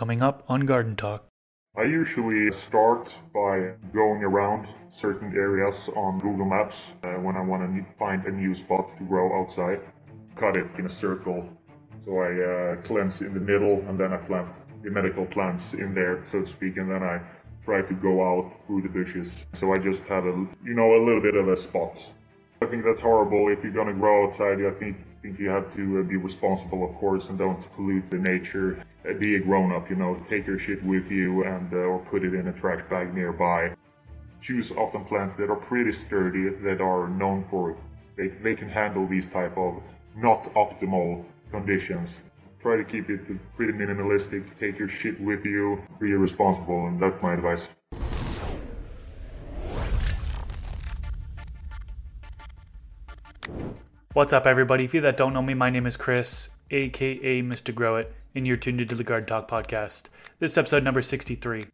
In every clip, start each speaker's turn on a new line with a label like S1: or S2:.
S1: coming up on Garden Talk.
S2: I usually start by going around certain areas on Google Maps uh, when I want to find a new spot to grow outside. Cut it in a circle. So I uh, cleanse in the middle and then I plant the medical plants in there, so to speak, and then I try to go out through the bushes. So I just have a, you know, a little bit of a spot. I think that's horrible. If you're gonna grow outside, I think think you have to uh, be responsible, of course, and don't pollute the nature. Uh, be a grown up, you know, take your shit with you and uh, or put it in a trash bag nearby. Choose often plants that are pretty sturdy, that are known for they, they can handle these type of not optimal conditions. Try to keep it pretty minimalistic. Take your shit with you. Be responsible, and that's my advice.
S1: What's up, everybody? If you that don't know me, my name is Chris, aka Mr. Grow It, and you're tuned into the Garden Talk podcast. This is episode number 63.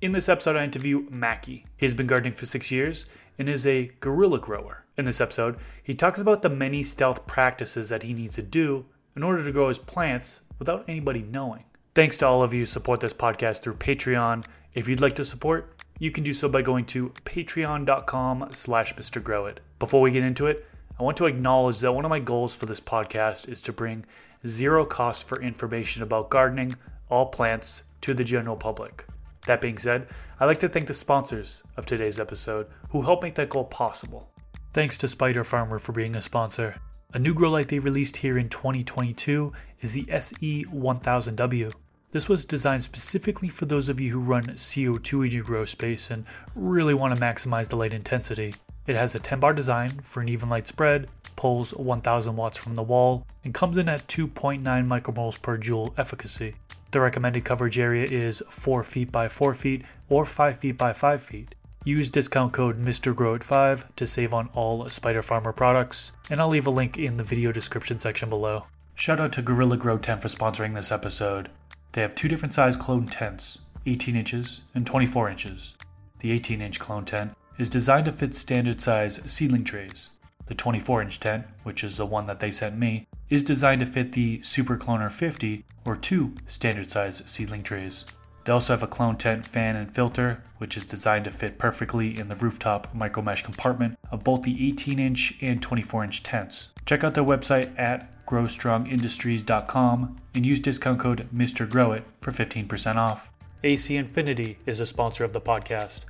S1: In this episode, I interview Mackie. He's been gardening for six years and is a guerrilla grower. In this episode, he talks about the many stealth practices that he needs to do in order to grow his plants without anybody knowing. Thanks to all of you who support this podcast through Patreon. If you'd like to support, you can do so by going to patreon.com slash Mr. Grow It. Before we get into it, I want to acknowledge that one of my goals for this podcast is to bring zero cost for information about gardening, all plants, to the general public. That being said, I'd like to thank the sponsors of today's episode who helped make that goal possible. Thanks to Spider Farmer for being a sponsor. A new grow light they released here in 2022 is the SE1000W. This was designed specifically for those of you who run CO2 in your grow space and really want to maximize the light intensity. It has a 10 bar design for an even light spread, pulls 1000 watts from the wall, and comes in at 2.9 micromoles per joule efficacy. The recommended coverage area is 4 feet by 4 feet or 5 feet by 5 feet. Use discount code MrGrowIt5 to save on all Spider Farmer products, and I'll leave a link in the video description section below. Shout out to Gorilla Grow Tent for sponsoring this episode. They have two different size clone tents, 18 inches and 24 inches. The 18 inch clone tent is designed to fit standard size seedling trays. The 24 inch tent, which is the one that they sent me, is designed to fit the Super Cloner 50 or two standard size seedling trays. They also have a clone tent fan and filter, which is designed to fit perfectly in the rooftop micro mesh compartment of both the 18 inch and 24 inch tents. Check out their website at growstrongindustries.com and use discount code MrGrowIt for 15% off. AC Infinity is a sponsor of the podcast.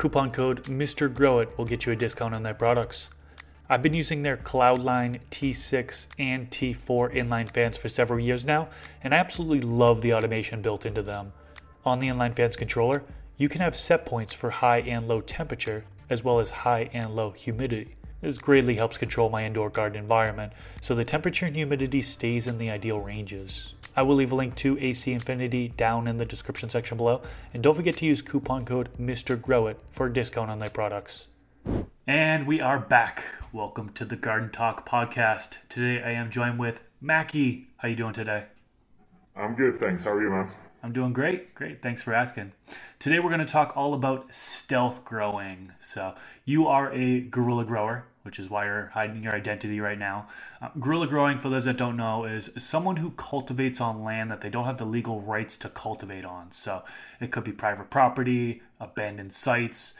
S1: Coupon code MrGrowIt will get you a discount on their products. I've been using their Cloudline T6 and T4 inline fans for several years now, and I absolutely love the automation built into them. On the inline fans controller, you can have set points for high and low temperature, as well as high and low humidity. This greatly helps control my indoor garden environment, so the temperature and humidity stays in the ideal ranges. I will leave a link to AC Infinity down in the description section below, and don't forget to use coupon code MrGrowIt for a discount on their products. And we are back. Welcome to the Garden Talk podcast. Today I am joined with Mackie. How you doing today?
S2: I'm good, thanks. How are you, man?
S1: I'm doing great. Great. Thanks for asking. Today we're going to talk all about stealth growing. So, you are a guerrilla grower, which is why you're hiding your identity right now. Uh, guerrilla growing, for those that don't know, is someone who cultivates on land that they don't have the legal rights to cultivate on. So, it could be private property, abandoned sites,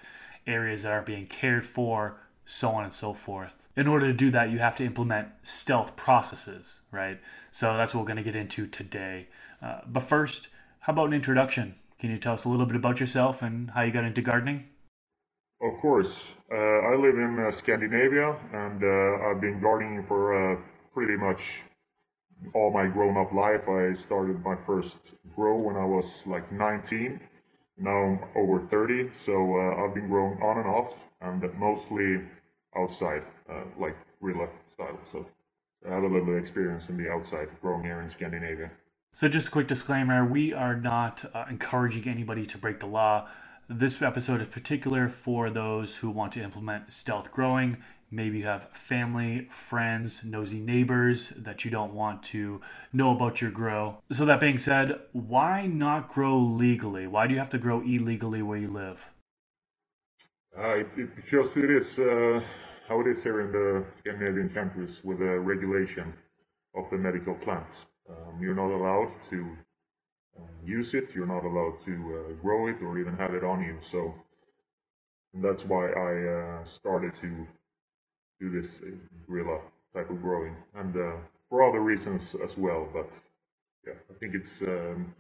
S1: areas that aren't being cared for, so on and so forth. In order to do that, you have to implement stealth processes, right? So, that's what we're going to get into today. Uh, but first, how about an introduction? Can you tell us a little bit about yourself and how you got into gardening?
S2: Of course. Uh, I live in uh, Scandinavia and uh, I've been gardening for uh, pretty much all my grown up life. I started my first grow when I was like 19. Now I'm over 30, so uh, I've been growing on and off and mostly outside, uh, like guerrilla style. So I have a little bit of experience in the outside growing here in Scandinavia.
S1: So, just a quick disclaimer we are not encouraging anybody to break the law. This episode is particular for those who want to implement stealth growing. Maybe you have family, friends, nosy neighbors that you don't want to know about your grow. So, that being said, why not grow legally? Why do you have to grow illegally where you live?
S2: Uh, it, it, because it is uh, how it is here in the Scandinavian countries with the regulation of the medical plants. Um, you're not allowed to use it. You're not allowed to uh, grow it or even have it on you. So that's why I uh, started to do this guerrilla type of growing, and uh, for other reasons as well. But yeah, I think it's um,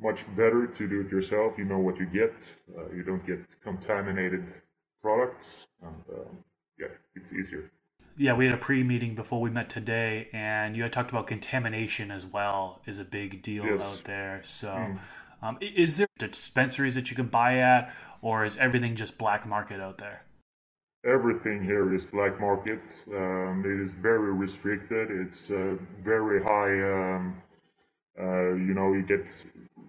S2: much better to do it yourself. You know what you get. Uh, you don't get contaminated products, and um, yeah, it's easier.
S1: Yeah, we had a pre-meeting before we met today, and you had talked about contamination as well is a big deal yes. out there. So, mm. um, is there dispensaries that you can buy at, or is everything just black market out there?
S2: Everything here is black market. Um, it is very restricted. It's uh, very high. Um, uh, you know, you get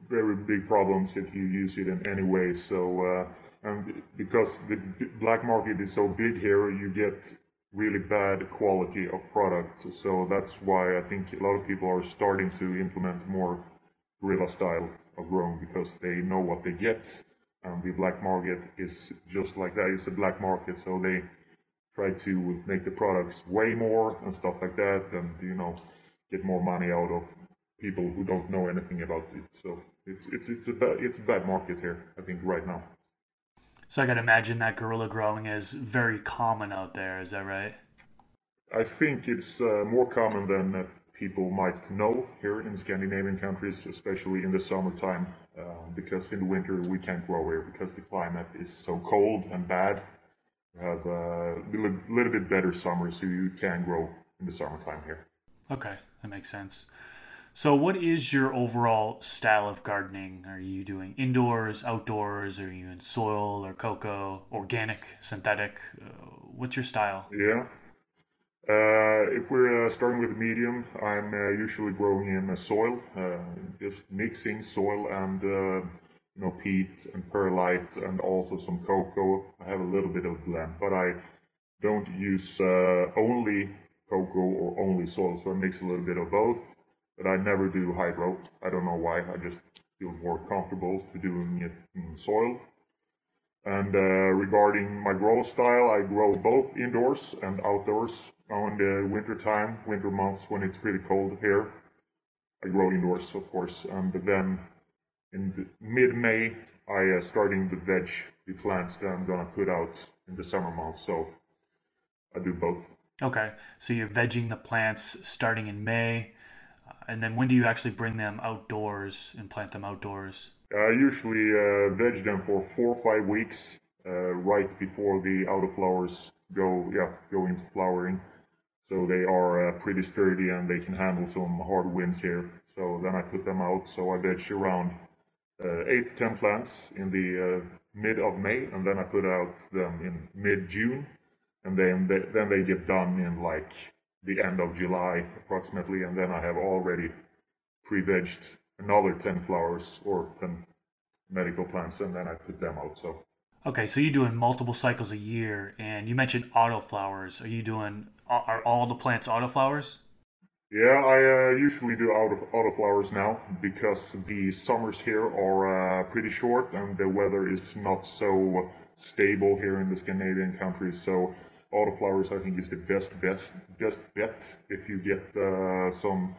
S2: very big problems if you use it in any way. So, uh, and because the black market is so big here, you get really bad quality of products. So that's why I think a lot of people are starting to implement more guerrilla style of growing because they know what they get. And the black market is just like that. It's a black market, so they try to make the products way more and stuff like that, and you know, get more money out of people who don't know anything about it. So it's it's it's a it's a bad market here, I think, right now.
S1: So I can imagine that guerrilla growing is very common out there. Is that right?
S2: I think it's uh, more common than uh, people might know here in Scandinavian countries, especially in the summertime, uh, because in the winter we can't grow here because the climate is so cold and bad. We have uh, a little bit better summer, so you can grow in the summertime here.
S1: Okay, that makes sense. So, what is your overall style of gardening? Are you doing indoors, outdoors? Are you in soil or coco, organic, synthetic? Uh, what's your style?
S2: Yeah. Uh, if we're uh, starting with medium, I'm uh, usually growing in soil, uh, just mixing soil and uh, you know peat and perlite and also some coco. I have a little bit of blend, but I don't use only coco or only soil, so I mix a little bit of both but I never do hydro. I don't know why. I just feel more comfortable to doing it in soil. And uh, regarding my grow style, I grow both indoors and outdoors. Now in the winter time, winter months when it's pretty cold here, I grow indoors, of course. And then in mid-May, I uh, starting the veg, the plants that I'm gonna put out in the summer months. So I do both.
S1: Okay, so you're vegging the plants starting in May and then when do you actually bring them outdoors and plant them outdoors?
S2: I usually uh, veg them for four or five weeks, uh, right before the autoflowers go, yeah, go into flowering. So they are uh, pretty sturdy and they can handle some hard winds here. So then I put them out. So I veg around uh, eight to ten plants in the uh, mid of May, and then I put out them in mid June, and then they, then they get done in like the end of July approximately, and then I have already pre-vegged another 10 flowers or 10 medical plants, and then I put them out. So.
S1: Okay, so you're doing multiple cycles a year, and you mentioned autoflowers. Are you doing are all the plants autoflowers?
S2: Yeah, I uh, usually do auto autoflowers now because the summers here are uh, pretty short and the weather is not so stable here in the Scandinavian countries. So autoflowers I think is the best best best bet if you get uh, some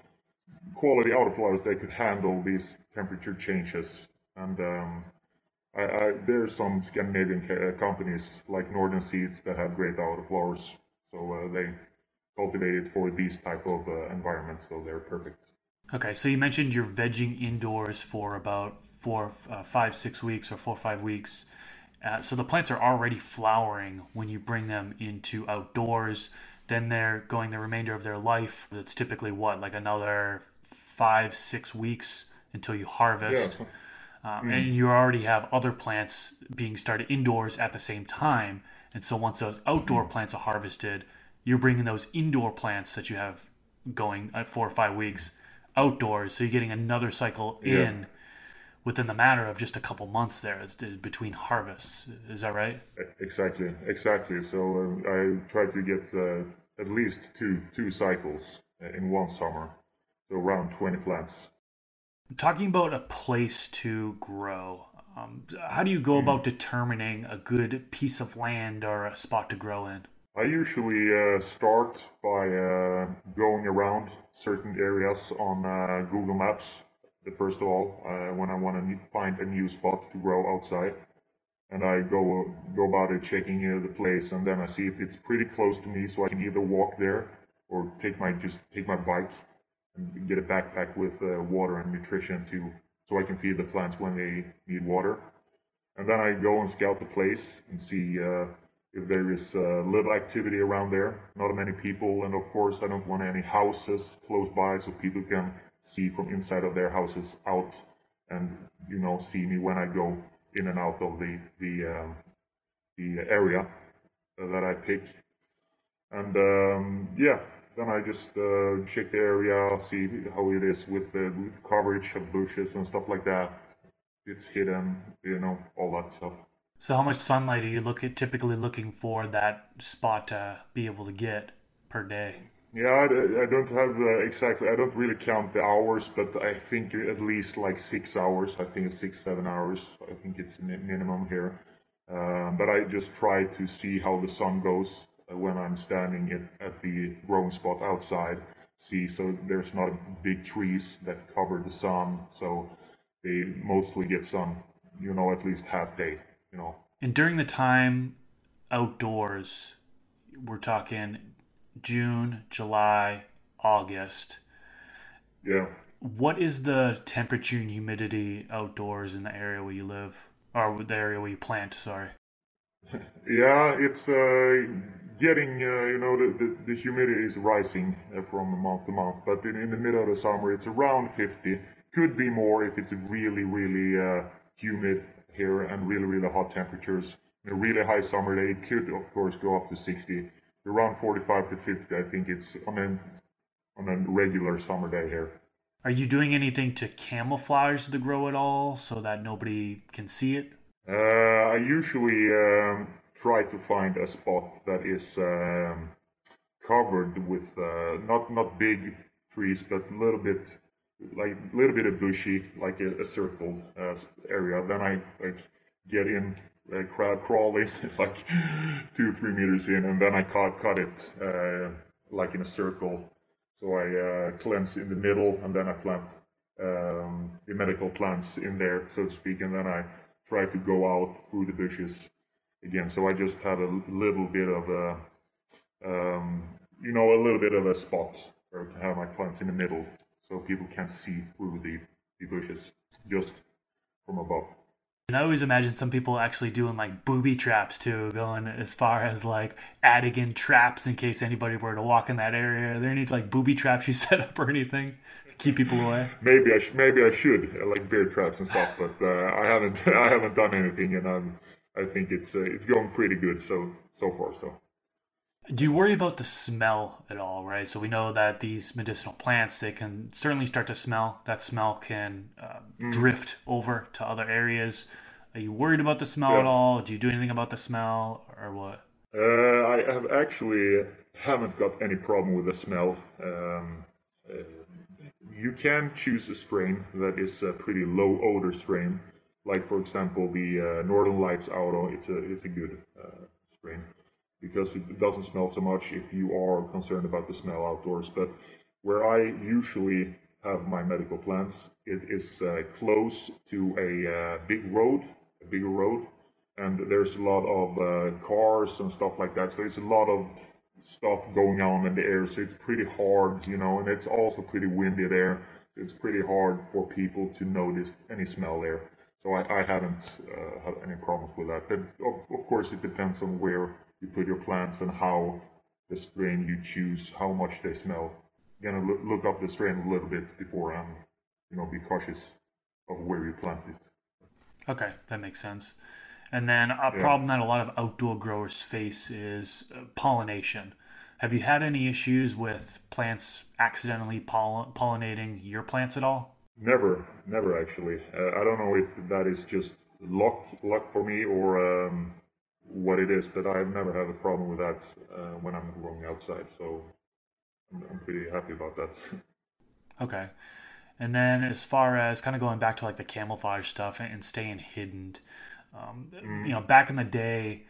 S2: quality autoflowers that could handle these temperature changes. And um, I, I, some Scandinavian ca- companies like Northern Seeds that have great autoflowers, so uh, they cultivate it for these type of uh, environments, so they're perfect.
S1: Okay, so you mentioned you're vegging indoors for about four, uh, five, six weeks or four five weeks. Uh, so the plants are already flowering when you bring them into outdoors. Then they're going the remainder of their life. It's typically what, like another five, six weeks until you harvest. Yeah. Um, mm. And you already have other plants being started indoors at the same time. And so once those outdoor mm. plants are harvested, you're bringing those indoor plants that you have going at four or five weeks outdoors. So you're getting another cycle yeah. in within the matter of just a couple months there between harvests. Is that right?
S2: Exactly, exactly. So uh, I try to get uh, at least two two cycles in one summer, so around twenty plants.
S1: Talking about a place to grow, um, how do you go hmm. about determining a good piece of land or a spot to grow in?
S2: I usually uh, start by uh, going around certain areas on uh, Google Maps first of all, uh, when I want to find a new spot to grow outside. And I go go about it checking uh, the place, and then I see if it's pretty close to me, so I can either walk there or take my just take my bike and get a backpack with uh, water and nutrition to so I can feed the plants when they need water. And then I go and scout the place and see uh, if there is uh, little activity around there, not many people, and of course I don't want any houses close by so people can see from inside of their houses out and you know see me when I go in and out of the the um, the area that I pick. And um, yeah, then I just uh, check the area, see how it is with the coverage of bushes and stuff like that. It's hidden, you know, all that stuff.
S1: So, how much sunlight are you look at, typically looking for that spot to be able to get per day?
S2: Yeah, I, I don't have uh, exactly. I don't really count the hours, but I think at least like six hours. I think it's six, seven hours. I think it's minimum here. Uh, but I just try to see how the sun goes uh, when I'm standing at, at the growing spot outside. See, so there's not big trees that cover the sun, so they mostly get sun. You know, at least half day. You know.
S1: And during the time outdoors, we're talking June, July, August.
S2: Yeah.
S1: What is the temperature and humidity outdoors in the area where you live, or the area where you plant? Sorry.
S2: yeah, it's uh, getting, uh, you know, the, the, the, humidity is rising uh, from month to month, but in, in, the middle of the summer it's around 50. Could be more if it's really, really uh, humid here and really, really hot temperatures. In a really high summer day, it could, of course, go up to 60. Around 45 to 50, I think it's on a, on a regular summer day here.
S1: Are you doing anything to camouflage the grow at all so that nobody can see it?
S2: Uh, I usually um, try to find a spot that is um, covered with uh, not not big trees, but a little bit like a little bit of bushy, like a, a circle uh, area. Then I like get in, uh, crowd crawling like two three meters in, and then I cut cut it uh, like in a circle. So I uh, cleanse in the middle, and then I plant um, the medical plants in there, so to speak, and then I try to go out through the bushes again. So I just have a little bit of a, um, you know, a little bit of a spot to have my plants in the middle, so people can see through the, the bushes just from above.
S1: And I always imagine some people actually doing like booby traps too, going as far as like adding in traps in case anybody were to walk in that area. Are there any like booby traps you set up or anything? To keep people away?
S2: Maybe I sh- maybe I should uh, like bear traps and stuff, but uh, I haven't I haven't done anything, and I'm I think it's uh, it's going pretty good so so far. So.
S1: Do you worry about the smell at all? Right, so we know that these medicinal plants they can certainly start to smell. That smell can uh, mm. drift over to other areas. Are you worried about the smell yeah. at all? Do you do anything about the smell or what?
S2: Uh, I have actually haven't got any problem with the smell. Um, uh, you can choose a strain that is a pretty low odor strain, like for example the uh, Northern Lights Auto. It's a it's a good uh, strain because it doesn't smell so much if you are concerned about the smell outdoors. But where I usually have my medical plants, it is uh, close to a uh, big road, a bigger road, and there's a lot of uh, cars and stuff like that. So it's a lot of stuff going on in the air. So it's pretty hard, you know, and it's also pretty windy there. It's pretty hard for people to notice any smell there. So I, I haven't uh, had any problems with that. But of, of course, it depends on where you put your plants and how the strain you choose, how much they smell. You gotta look, look up the strain a little bit before and you know be cautious of where you plant it.
S1: Okay, that makes sense. And then a yeah. problem that a lot of outdoor growers face is uh, pollination. Have you had any issues with plants accidentally pollinating your plants at all?
S2: Never, never actually. Uh, I don't know if that is just luck, luck for me, or um, what it is, but I've never had a problem with that uh, when I'm growing outside. So I'm, I'm pretty happy about that.
S1: okay. And then as far as kind of going back to like the camouflage stuff and staying hidden, um, mm. You know, back in the day,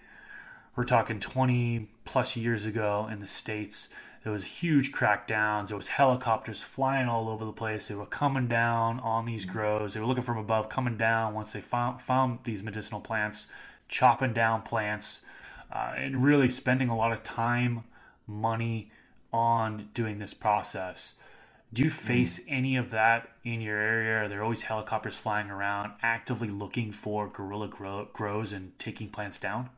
S1: we're talking 20 plus years ago in the States, there was huge crackdowns. There was helicopters flying all over the place. They were coming down on these grows. They were looking from above, coming down once they found found these medicinal plants, chopping down plants, uh, and really spending a lot of time, money on doing this process. Do you face mm. any of that in your area? Are there always helicopters flying around, actively looking for guerrilla grow- grows and taking plants down?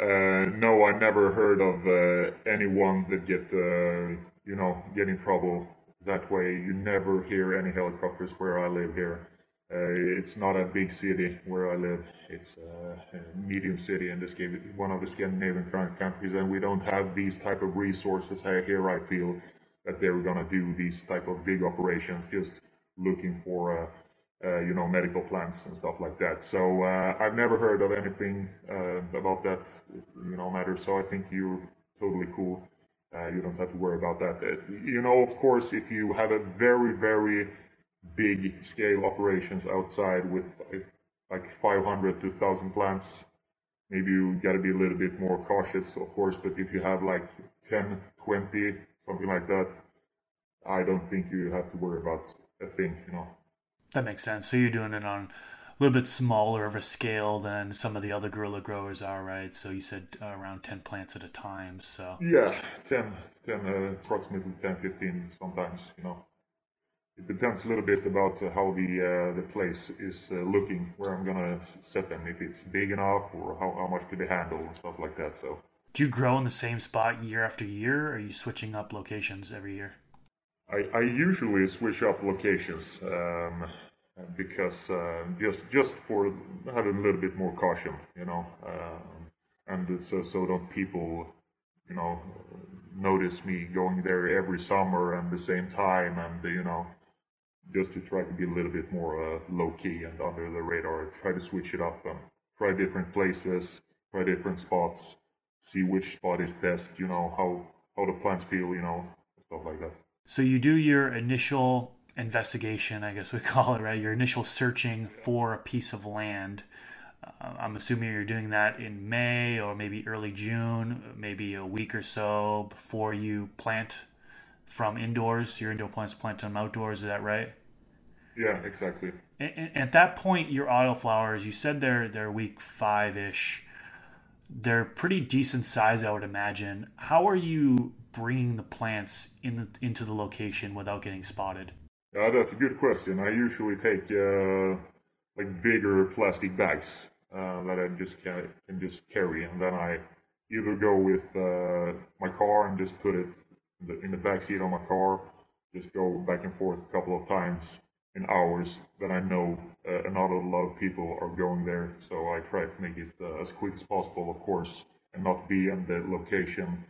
S2: Uh, no, I never heard of uh, anyone that get uh, you know get in trouble that way. You never hear any helicopters where I live here. Uh, it's not a big city where I live. It's a medium city in this case, one of the Scandinavian countries, and we don't have these type of resources here. I feel that they're gonna do these type of big operations, just looking for uh, uh, you know, medical plants and stuff like that. So uh, I've never heard of anything uh, about that, you know, matter. So I think you're totally cool. Uh, you don't have to worry about that. Uh, you know, of course, if you have a very, very big scale operations outside with like 500 to 1,000 plants, maybe you got to be a little bit more cautious, of course. But if you have like 10, 20, something like that, I don't think you have to worry about a thing, you know.
S1: That makes sense. So you're doing it on a little bit smaller of a scale than some of the other guerrilla growers are, right? So you said uh, around 10 plants at a time. So
S2: yeah, 10, 10 uh, approximately 10, 15 sometimes, you know. It depends a little bit about uh, how the uh, the place is uh, looking, where I'm gonna set them, if it's big enough or how, how much can they handle and stuff like that. So,
S1: do you grow in the same spot year after year, or are you switching up locations every year?
S2: I, I usually switch up locations um, because uh, just just for having a little bit more caution, you know, um, and so so don't people, you know, notice me going there every summer and the same time, and you know, just to try to be a little bit more uh, low key and under the radar. Try to switch it up and try different places, try different spots, see which spot is best. You know how how the plants feel, you know, stuff like that.
S1: So you do your initial investigation, I guess we call it, right? Your initial searching for a piece of land. Uh, I'm assuming you're doing that in May or maybe early June, maybe a week or so before you plant from indoors. Your indoor plants plant them outdoors. Is that right?
S2: Yeah, exactly.
S1: And, and at that point, your auto flowers, you said they're they're week five ish. They're pretty decent size, I would imagine. How are you bringing the plants in the, into the location without getting spotted?
S2: Uh, that's a good question. I usually take uh, like bigger plastic bags uh, that I just can, can just carry, and then I either go with uh, my car and just put it the, in the back seat of my car, just go back and forth a couple of times in hours that I know uh, not a lot of people are going there. So I try to make it uh, as quick as possible, of course, and not be in the location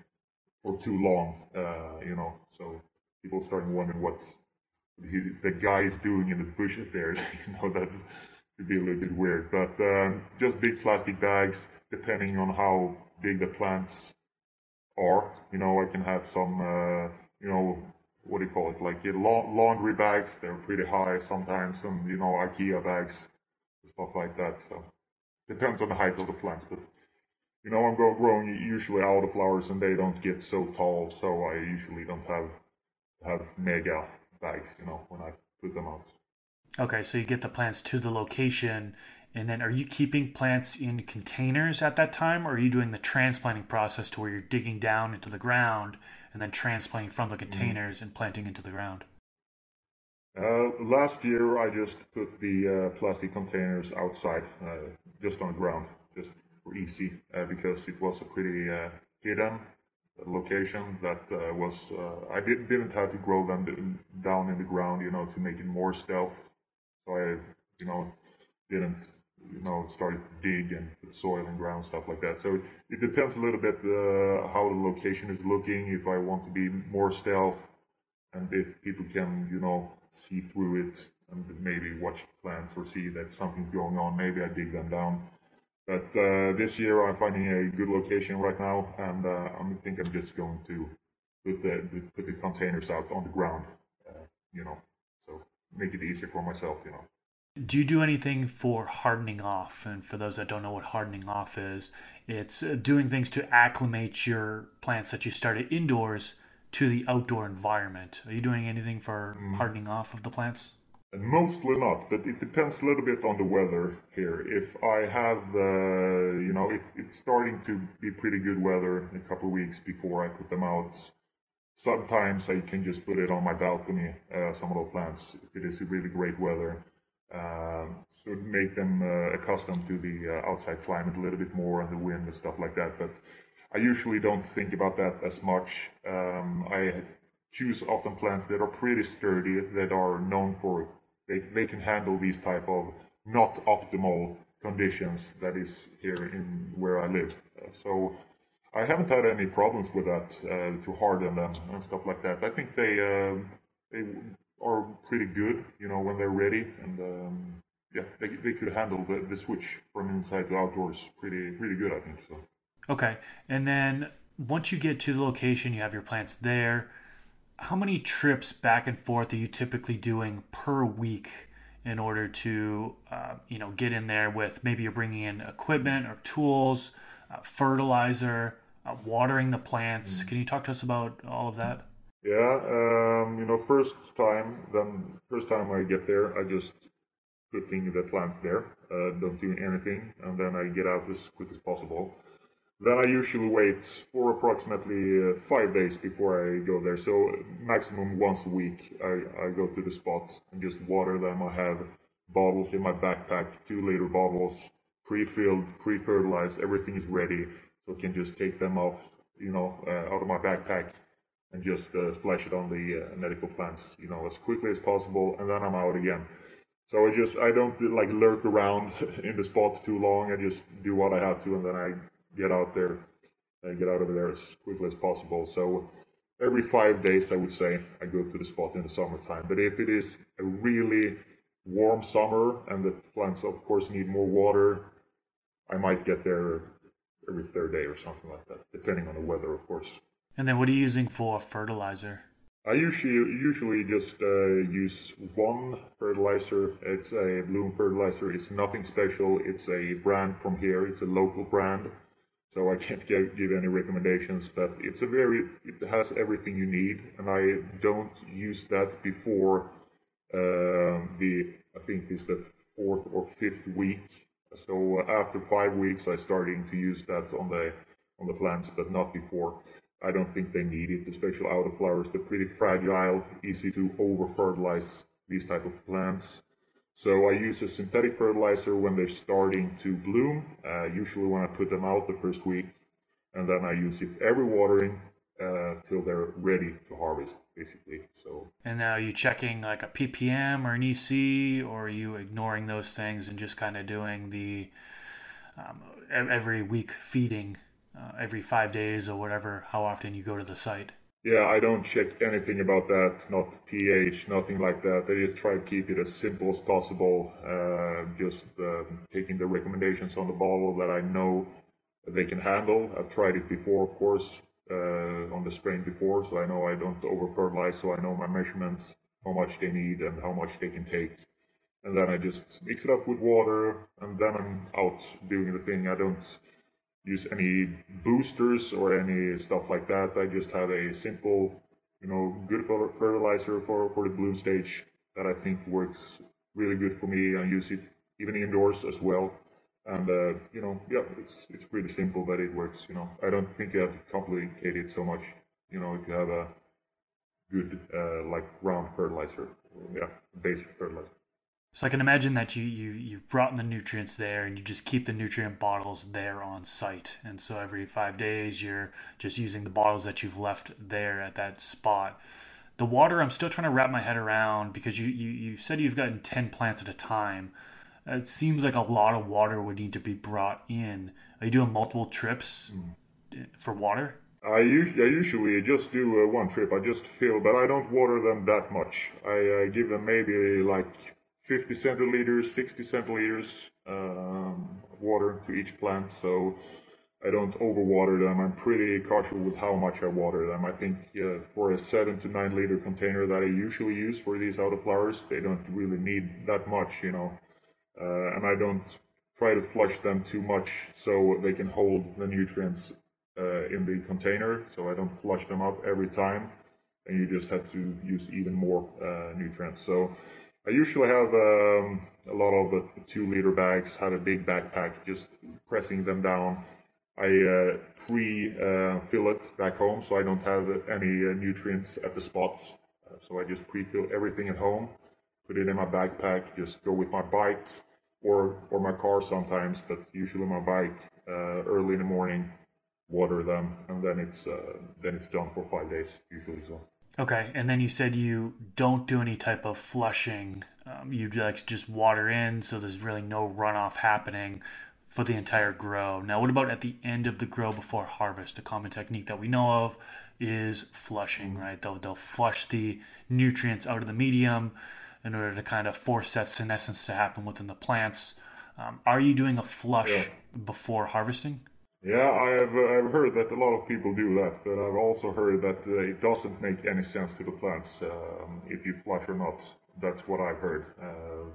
S2: for too long, uh, you know. So people starting wondering what the guy is doing in the bushes there. you know, that's could be a little bit weird. But um, just big plastic bags, depending on how big the plants are. You know, I can have some, uh, you know, what do you call it? Like laundry bags. They're pretty high sometimes. Some, you know, IKEA bags, stuff like that. So depends on the height of the plants, but you know, I'm growing usually autoflowers and they don't get so tall, so I usually don't have have mega bags, you know, when I put them out.
S1: Okay, so you get the plants to the location, and then are you keeping plants in containers at that time, or are you doing the transplanting process to where you're digging down into the ground and then transplanting from the mm-hmm. containers mm and planting into the ground?
S2: Uh, last year, I just put the uh, plastic containers outside, uh, just on the ground, just for easy uh, because it was a pretty uh, hidden location that uh, was uh, I did, didn't have to grow them down in the ground, you know, to make it more stealth. So I, you know, didn't you know start to dig and put soil and ground stuff like that. So it depends a little bit uh, how the location is looking. If I want to be more stealth, and if people can you know see through it and maybe watch plants or see that something's going on, maybe I dig them down. But uh, this year I'm finding a good location right now, and uh, I think I'm just going to put the, the, put the containers out on the ground, uh, you know, so make it easier for myself, you know.
S1: Do you do anything for hardening off? And for those that don't know what hardening off is, it's uh, doing things to acclimate your plants that you started indoors to the outdoor environment. Are you doing anything for
S2: Mm.
S1: hardening off of the plants?
S2: Mostly not, but it depends a little bit on the weather here. If I have, uh, you know, if it's starting to be pretty good weather a couple of weeks before I put them out, sometimes I can just put it on my balcony, uh, some of the plants, if it is really great weather. Um, so make them uh, accustomed to the uh, outside climate a little bit more and the wind and stuff like that. But I usually don't think about that as much. Um, I choose often plants that are pretty sturdy, that are known for they, they can handle these type of not optimal conditions that is here in where I live. So I haven't had any problems with that uh, to harden them and stuff like that. I think they uh, they are pretty good, you know, when they're ready, and um, yeah, they, they could handle the, the switch from inside to outdoors pretty pretty good, I think. So
S1: Okay. And then once you get to the location, you have your plants there. How many trips back and forth are you typically doing per week in order to, uh, you know, get in there with maybe you're bringing in equipment or tools, uh, fertilizer, uh, watering the plants? Can you talk to us about all of that?
S2: Yeah, um, you know, first time, then first time I get there, I just putting the plants there, uh, don't do anything, and then I get out as quick as possible. Then I usually wait for approximately uh, five days before I go there. So maximum once a week, I, I go to the spot and just water them. I have bottles in my backpack, two liter bottles, pre-filled, pre-fertilized. Everything is ready, so I can just take them off, you know, uh, out of my backpack and just uh, splash it on the uh, medical plants, you know, as quickly as possible, and then I'm out again. So I just I don't like lurk around in the spot too long. I just do what I have to, and then I get out there and get out of there as quickly as possible. So every five days, I would say I go to the spot in the summertime. But if it is a really warm summer and the plants, of course, need more water, I might get there every third day or something like that, depending on the weather, of course.
S1: And then what are you using for fertilizer?
S2: I usually usually just uh, use one fertilizer. It's a Bloom fertilizer. It's nothing special. It's a brand from here. It's a local brand, so I can't give, give any recommendations. But it's a very it has everything you need, and I don't use that before um the I think it's the fourth or fifth week. So after five weeks, I starting to use that on the on the plants, but not before. I don't think they need it, especially autoflowers. They're pretty fragile, easy to over fertilize these type of plants. So I use a synthetic fertilizer when they're starting to bloom, uh, usually when I put them out the first week, and then I use it every watering uh, till they're ready to harvest, basically. So
S1: And now are you checking like a ppm or an EC, or are you ignoring those things and just kind of doing the um, every week feeding, uh, every five days or whatever, how often you go to the site?
S2: Yeah, I don't check anything about that, not pH, nothing like that. I just try to keep it as simple as possible. Uh, just um, taking the recommendations on the bottle that I know they can handle. I've tried it before, of course, uh, on the strain before, so I know I don't over fertilize, so I know my measurements, how much they need, and how much they can take. And then I just mix it up with water, and then I'm out doing the thing. I don't use any boosters or any stuff like that. I just have a simple, you know, good fertilizer for, for the bloom stage that I think works really good for me. I use it even indoors as well. And uh, you know, yeah, it's it's pretty simple, but it works. You know, I don't think you have to complicate it so much. You know, if you have a good uh, like round fertilizer, yeah, basic fertilizer.
S1: So I can imagine that you, you you've brought in the nutrients there and you just keep the nutrient bottles there on site. And so every five days you're just using the bottles that you've left there at that spot. The water I'm still trying to wrap my head around because you, you, you said you've gotten ten plants at a time. It seems like a lot of water would need to be brought in. Are you doing multiple trips for water?
S2: I usually, I usually just do uh, one trip. I just fill, but I don't water them that much. I uh, give them maybe like 50 centiliters, 60 centiliters um, water to each plant. So I don't overwater them. I'm pretty cautious with how much I water them. I think uh, for a seven to nine liter container that I usually use for these autoflowers, they don't really need that much, you know. Uh, and I don't try to flush them too much so they can hold the nutrients uh, in the container. So I don't flush them up every time. and you just have to use even more uh, nutrients. So I usually have um, a lot of uh, two liter bags, have a big backpack, just pressing them down. I uh, pre uh, fill it back home so I don't have any uh, nutrients at the spots. Uh, so I just pre fill everything at home, put it in my backpack, just go with my bike or, or my car sometimes, but usually my bike early in the morning, water them, and then it's, then it's done for five days usually. So.
S1: Okay, and then you said you don't do any type of flushing. Um, you like just water in, so there's really no runoff happening for the entire grow. Now, what about at the end of the grow before harvest? A common technique that we know of is flushing, right? They'll they'll flush the nutrients out of the medium in order to kind of force that senescence to happen within the plants. Um, are you doing a flush yeah. before harvesting?
S2: Yeah, I have uh, I've heard that a lot of people do that, but I've also heard that uh, it doesn't make any sense to the plants um, if you flush or not. That's what I've heard. Uh,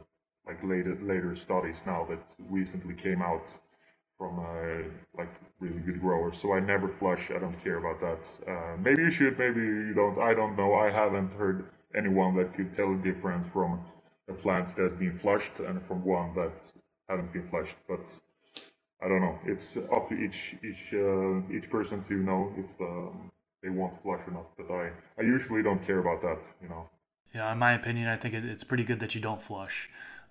S2: like later later studies now that recently came out from uh, like really good growers. So I never flush. I don't care about that. Uh, maybe you should. Maybe you don't. I don't know. I haven't heard anyone that could tell the difference from a plant that's been flushed and from one that haven't been flushed. But I don't know. It's up to each each uh, each person to know if um, they want flush or not. But I I usually don't care about that. You know.
S1: Yeah, in my opinion, I think it's pretty good that you don't flush.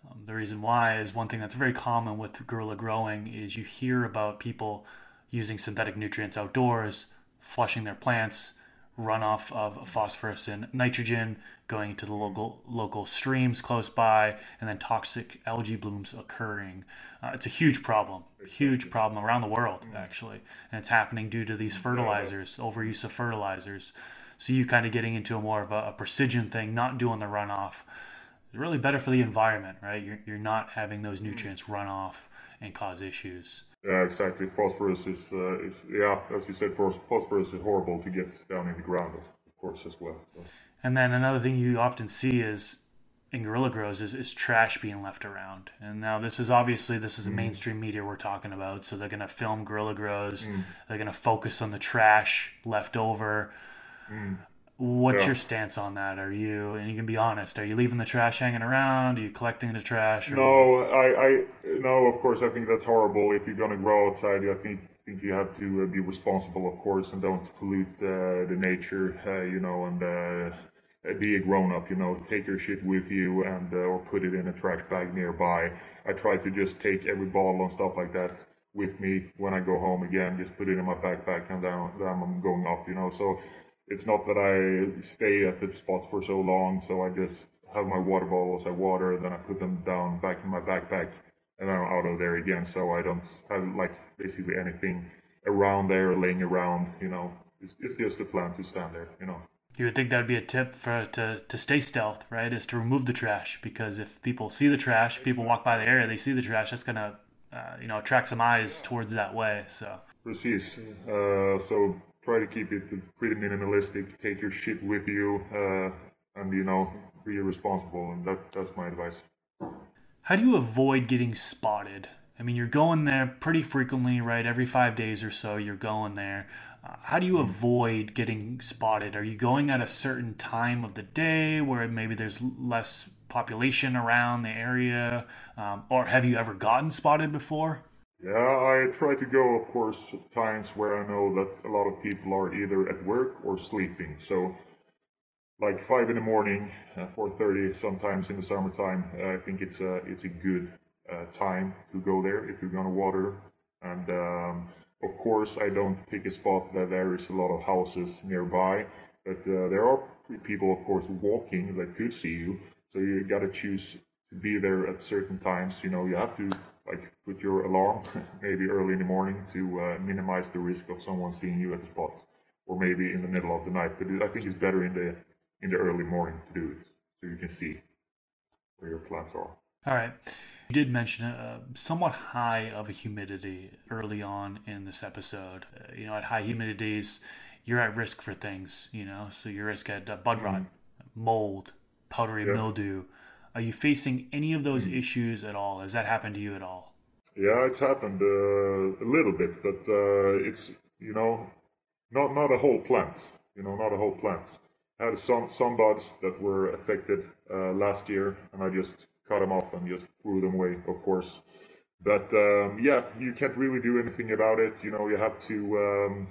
S1: Um, the reason why is one thing that's very common with guerrilla growing is you hear about people using synthetic nutrients outdoors, flushing their plants, runoff of phosphorus and nitrogen going into the local local streams close by, and then toxic algae blooms occurring. Uh, it's a huge problem, huge problem around the world actually, and it's happening due to these fertilizers, overuse of fertilizers. So you kind of getting into a more of a, a precision thing, not doing the runoff. It's really better for the environment, right? You're you're not having those nutrients run off and cause issues.
S2: Yeah, exactly. Phosphorus is, uh, is yeah, as you said, phosphorus is horrible to get down in the ground, of course, as well. So.
S1: And then another thing you often see is in guerrilla grows is, is trash being left around. And now this is obviously this is the mm. mainstream media we're talking about, so they're gonna film guerrilla grows. Mm. They're gonna focus on the trash left over. Mm. What's yeah. your stance on that? Are you, and you can be honest, are you leaving the trash hanging around? Are you collecting the trash?
S2: Or... No, I, I, no, of course, I think that's horrible. If you're going to grow outside, I think, think you have to uh, be responsible, of course, and don't pollute uh, the nature, uh, you know, and uh, be a grown up, you know, take your shit with you and, uh, or put it in a trash bag nearby. I try to just take every bottle and stuff like that with me when I go home again, just put it in my backpack and then, then I'm going off, you know, so it's not that I stay at the spot for so long, so I just have my water bottles, I water, then I put them down back in my backpack, and I'm out of there again. So I don't have like basically anything around there laying around. You know, it's, it's just the plan to stand there. You know.
S1: You would think that'd be a tip for to to stay stealth, right? Is to remove the trash because if people see the trash, people walk by the area, they see the trash, that's gonna uh, you know attract some eyes towards that way. So.
S2: Precis. Uh, so try to keep it pretty minimalistic. Take your shit with you, uh, and you know, be responsible. And that that's my advice.
S1: How do you avoid getting spotted? I mean, you're going there pretty frequently, right? Every five days or so, you're going there. Uh, how do you hmm. avoid getting spotted? Are you going at a certain time of the day where maybe there's less population around the area? Um, or have you ever gotten spotted before?
S2: Yeah, I try to go, of course, at times where I know that a lot of people are either at work or sleeping. So, like five in the morning, uh, four thirty, sometimes in the summertime, uh, I think it's a it's a good uh, time to go there if you're gonna water. And um, of course, I don't pick a spot that there is a lot of houses nearby, but uh, there are people, of course, walking that could see you. So you gotta choose to be there at certain times. You know, you have to like put your alarm maybe early in the morning to uh, minimize the risk of someone seeing you at the spot, or maybe in the middle of the night. But I think it's better in the in the early morning to do it, so you can see where your plants are.
S1: All right. You did mention a somewhat high of a humidity early on in this episode. Uh, you know, at high humidities, you're at risk for things. You know, so you're risk at uh, bud rot, mm-hmm. mold, powdery yeah. mildew are you facing any of those mm. issues at all? Has that happened to you at all?
S2: Yeah, it's happened uh, a little bit, but uh, it's you know not not a whole plant. You know, not a whole plant I had some some buds that were affected uh, last year, and I just cut them off and just threw them away, of course. But um, yeah, you can't really do anything about it. You know, you have to um,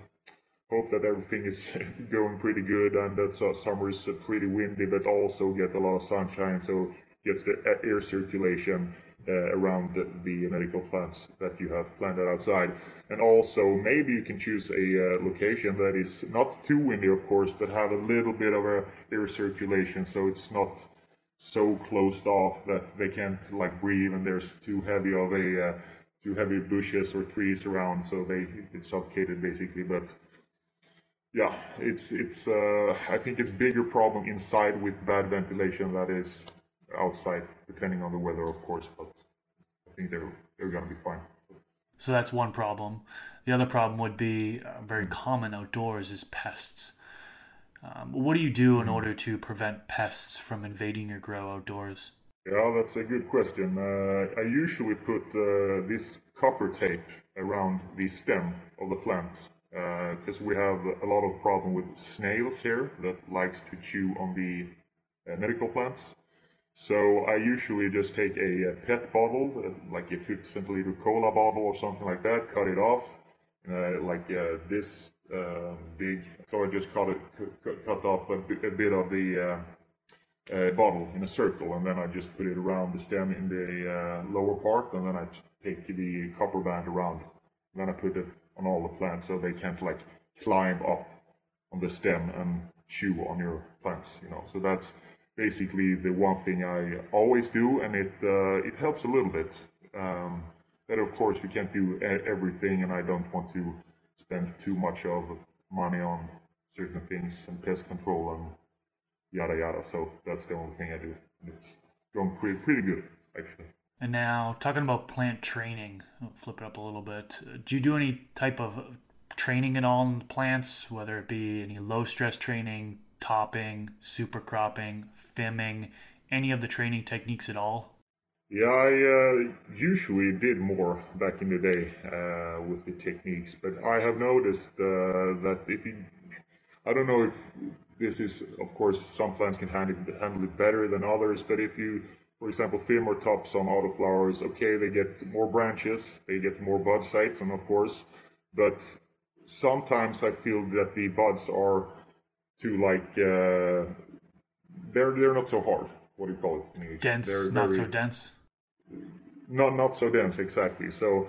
S2: hope that everything is going pretty good and that summer is pretty windy, but also get a lot of sunshine, so gets the air circulation uh, around the, the, medical plants that you have planted outside. And also, maybe you can choose a uh, location that is not too windy, of course, but have a little bit of a air circulation, so it's not so closed off that they can't like breathe, and there's too heavy of a uh, too heavy bushes or trees around, so they get suffocated basically. But yeah, it's it's uh, I think it's bigger problem inside with bad ventilation that is outside, depending on the weather, of course. But I think they're they're gonna be fine.
S1: So that's one problem. The other problem would be uh, very common outdoors is pests. Um, what do you do in order to prevent pests from invading your grow outdoors?
S2: Yeah, that's a good question. Uh, I usually put uh, this copper tape around the stem of the plants because uh, we have a lot of problem with snails here that likes to chew on the uh, medical plants. So I usually just take a, pet bottle, uh, like a 50 centiliter cola bottle or something like that, cut it off, uh, like uh, this uh, big. So I just cut it, cut, off a bit, of the uh, uh, bottle in a circle, and then I just put it around the stem in the lower part, and then I take the copper band around. And then I put it on all the plants so they can't like climb up on the stem and chew on your plants, you know. So that's basically the one thing I always do, and it uh, it helps a little bit. Um, but of course, you can't do everything, and I don't want to spend too much of money on certain things and pest control and yada yada. So that's the only thing I do. It's going pretty pretty good actually.
S1: And now talking about plant training, I'll flip it up a little bit. Do you do any type of training at all in plants, whether it be any low stress training, topping, super cropping, fimming, any of the training techniques at all?
S2: Yeah, I uh, usually did more back in the day uh, with the techniques, but I have noticed uh, that if you, I don't know if this is, of course, some plants can handle, handle it better than others, but if you, for example, fim or top some autoflowers, okay, they get more branches, they get more bud sites, and of course, but sometimes I feel that the buds are too like uh, they're they're not so hard. What do you call it in English?
S1: Dense,
S2: they're
S1: not very, so dense.
S2: Not not so dense exactly. So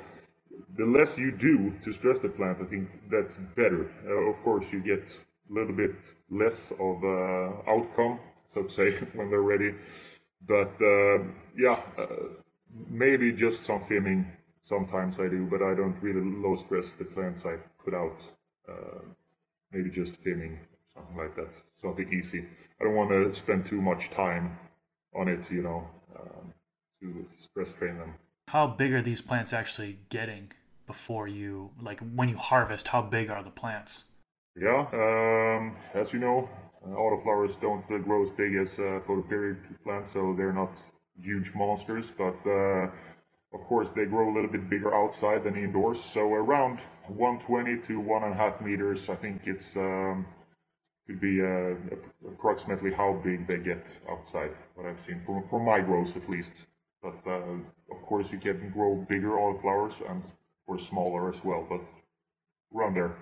S2: the less you do to stress the plant, I think that's better. Uh, of course, you get a little bit less of uh, outcome, so to say, when they're ready. But uh, yeah, uh, maybe just some fimming. Sometimes I do, but I don't really low stress the plants I put out. Uh, maybe just fimming something like that, something easy. I don't want to spend too much time on it, you know, um, to stress train them.
S1: How big are these plants actually getting before you, like when you harvest? How big are the plants?
S2: Yeah, um, as you know, uh, autoflowers don't uh, grow as big as uh, photoperiod plants, so they're not huge monsters. But uh, of course, they grow a little bit bigger outside than indoors. So around 120 to one and a half meters, I think it's um, could be uh, approximately how big they get outside. What I've seen from from my grows at least. But uh, of course, you can grow bigger flowers and or smaller as well. But around there.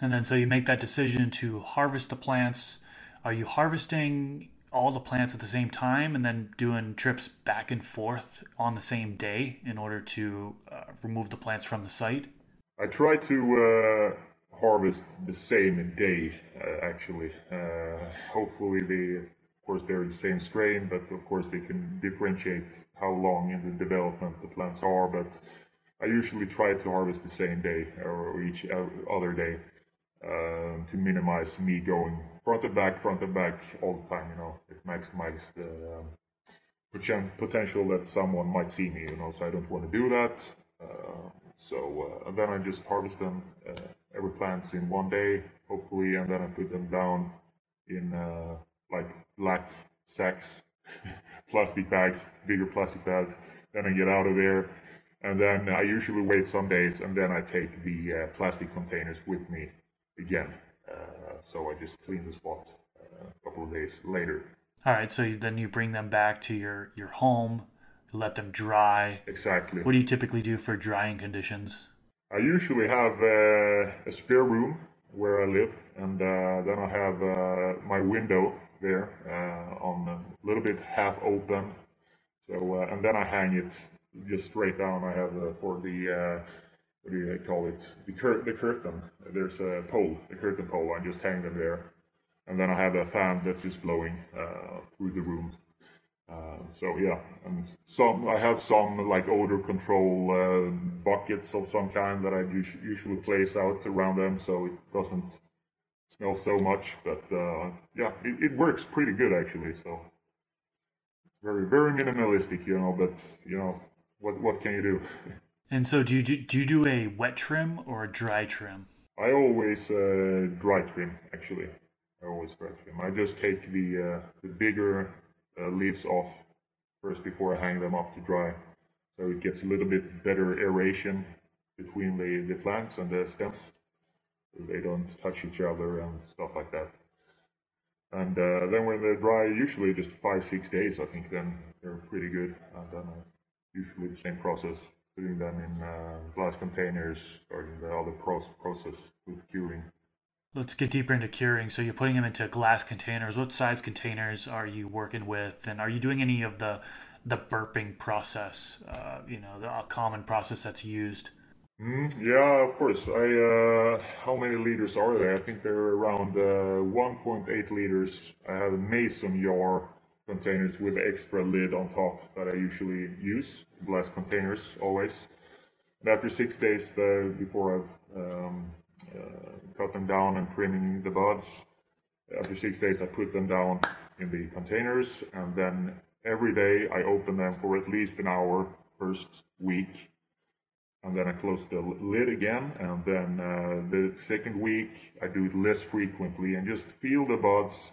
S1: And then, so you make that decision to harvest the plants. Are you harvesting all the plants at the same time and then doing trips back and forth on the same day in order to uh, remove the plants from the site?
S2: I try to uh, harvest the same day uh, actually. Uh, hopefully they of course they're the same strain but of course they can differentiate how long in the development the plants are but i usually try to harvest the same day or each other day uh, to minimize me going front and back front and back all the time you know it maximizes the um, potential that someone might see me you know so i don't want to do that. Uh, so uh, then i just harvest them uh, every plants in one day, hopefully, and then I put them down in uh, like black sacks, plastic bags, bigger plastic bags. Then I get out of there, and then I usually wait some days, and then I take the uh, plastic containers with me again. Uh, so I just clean the spot uh, couple of days later.
S1: All right, so then you bring them back to your your home, let them dry.
S2: Exactly.
S1: What do you typically do for drying conditions?
S2: I usually have uh, a spare room where I live, and uh, then I have uh, my window there uh, on a little bit half open. So uh, and then I hang it just straight down. I have uh, for the what do you call it? The, cur- the curtain. There's a pole, the curtain pole. I just hang them there, and then I have a fan that's just blowing through the room. Uh, so yeah, and some I have some like odor control uh, buckets of some kind that I usually place out around them, so it doesn't smell so much. But uh, yeah, it, it, works pretty good actually. So it's very very minimalistic, you know. But you know, what what can you do?
S1: And so, do you do, do you do a wet trim or a dry trim?
S2: I always uh, dry trim actually. I always dry trim. I just take the uh, the bigger uh, leaves off first before I hang them up to dry. So it gets a little bit better aeration between the, the plants and the stems. So they don't touch each other and stuff like that. And uh, then when they're dry, usually just five, six days, I think, then they're pretty good. And then uh, usually the same process, putting them in uh, glass containers, starting the other process with curing.
S1: Let's get deeper into curing. So you're putting them into glass containers. What size containers are you working with, and are you doing any of the the burping process? Uh, you know, the common process that's used.
S2: Mm, yeah, of course. I uh, how many liters are there? I think they're around uh, 1.8 liters. I have a mason jar containers with extra lid on top that I usually use. Glass containers always. And after six days, the, before I've um, uh, cut them down and trimming the buds. After six days, I put them down in the containers, and then every day I open them for at least an hour first week, and then I close the lid again. And then uh, the second week, I do it less frequently and just feel the buds,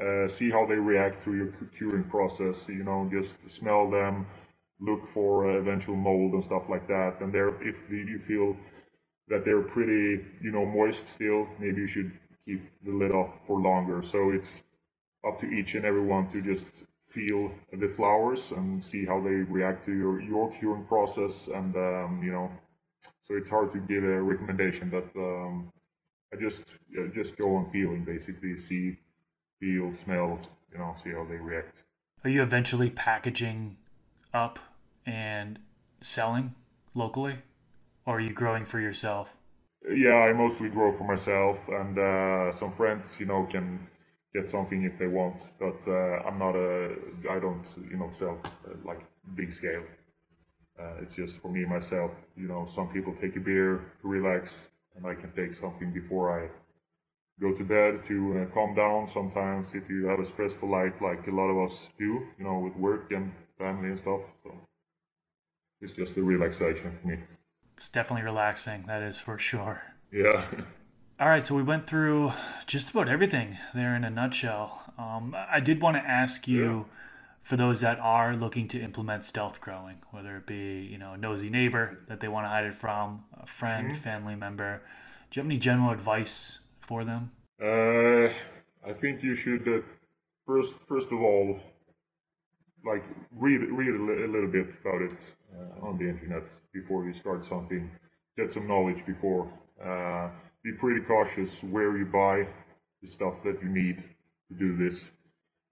S2: uh, see how they react to your curing process. You know, just smell them, look for uh, eventual mold and stuff like that. And there, if you feel that they're pretty, you know, moist still, maybe you should keep the lid off for longer. So it's up to each and everyone to just feel the flowers and see how they react to your, your curing process. And, um, you know, so it's hard to give a recommendation, but um, I just just go on feeling basically, see, feel, smell, you know, see how they react.
S1: Are you eventually packaging up and selling locally? Or are you growing for yourself?
S2: Yeah, I mostly grow for myself, and uh, some friends, you know, can get something if they want. But uh, I'm not a, I don't, you know, sell uh, like big scale. Uh, it's just for me myself. You know, some people take a beer to relax, and I can take something before I go to bed to uh, calm down. Sometimes, if you have a stressful life, like a lot of us do, you know, with work and family and stuff. So it's just a relaxation for me.
S1: It's definitely relaxing, that is for sure.
S2: Yeah.
S1: All right, so we went through just about everything there in a nutshell. Um, I did want to ask you, yeah. for those that are looking to implement stealth growing, whether it be you know a nosy neighbor that they want to hide it from, a friend, mm-hmm. family member, do you have any general advice for them?
S2: Uh, I think you should uh, first, first of all, like read read a, little bit about it uh, on the internet before you start something. Get some knowledge before. Uh, be pretty cautious where you buy the stuff that you need to do this,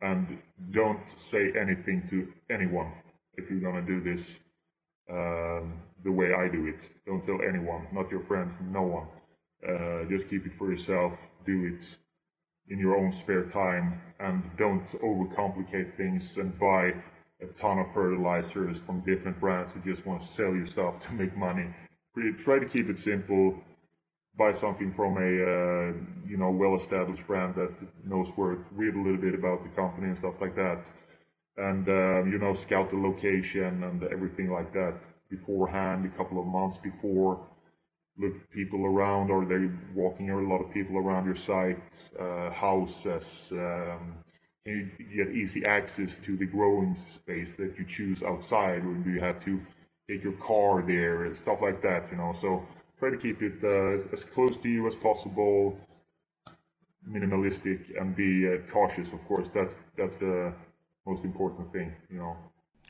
S2: and don't say anything to anyone if you're gonna do this um, the way I do it. Don't tell anyone, not your friends, no one. Uh, just keep it for yourself. Do it in your own spare time and don't overcomplicate things and buy a ton of fertilizers from different brands who just want to sell you stuff to make money. Try to keep it simple. Buy something from a uh, you know well-established brand that knows where. Read a little bit about the company and stuff like that, and uh, you know scout the location and everything like that beforehand, a couple of months before look people around? Are they walking or a lot of people around your site? Uh, houses? Um, can you get easy access to the growing space that you choose outside, or do you have to take your car there? and Stuff like that, you know. So try to keep it uh, as close to you as possible. minimalistic and be uh, cautious. Of course, that's that's the most important thing, you know.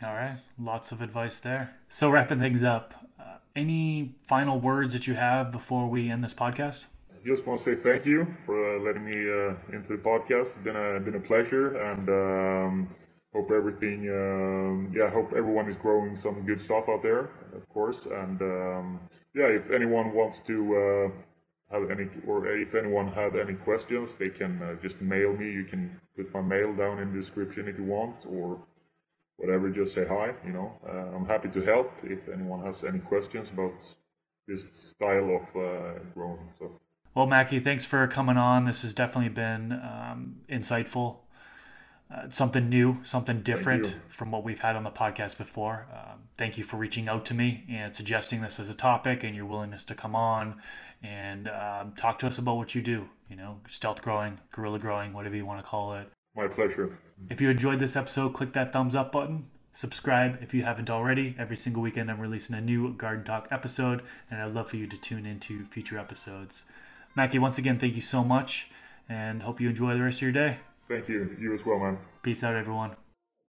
S1: All right, lots of advice there. So wrapping things up, uh, any final words that you have before we end this podcast?
S2: I just want to say thank you for uh, letting me uh, into the podcast. It's been a been a pleasure, and um, hope everything. Um, yeah, hope everyone is growing some good stuff out there, of course. And um, yeah, if anyone wants to uh, have any, or if anyone had any questions, they can uh, just mail me. You can put my mail down in the description if you want, or whatever. Just say hi. You know, uh, I'm happy to help if anyone has any questions about this style of uh, growing. So.
S1: Well, Mackie, thanks for coming on. This has definitely been um, insightful. Uh, something new, something different from what we've had on the podcast before. Um, thank you for reaching out to me and suggesting this as a topic and your willingness to come on and um, talk to us about what you do. You know, stealth growing, guerrilla growing, whatever you want to call it.
S2: My pleasure.
S1: If you enjoyed this episode, click that thumbs up button. Subscribe if you haven't already. Every single weekend, I'm releasing a new Garden Talk episode, and I'd love for you to tune into future episodes. Mackie, once again, thank you so much and hope you enjoy the rest of your day.
S2: Thank you. You as well, man.
S1: Peace out, everyone.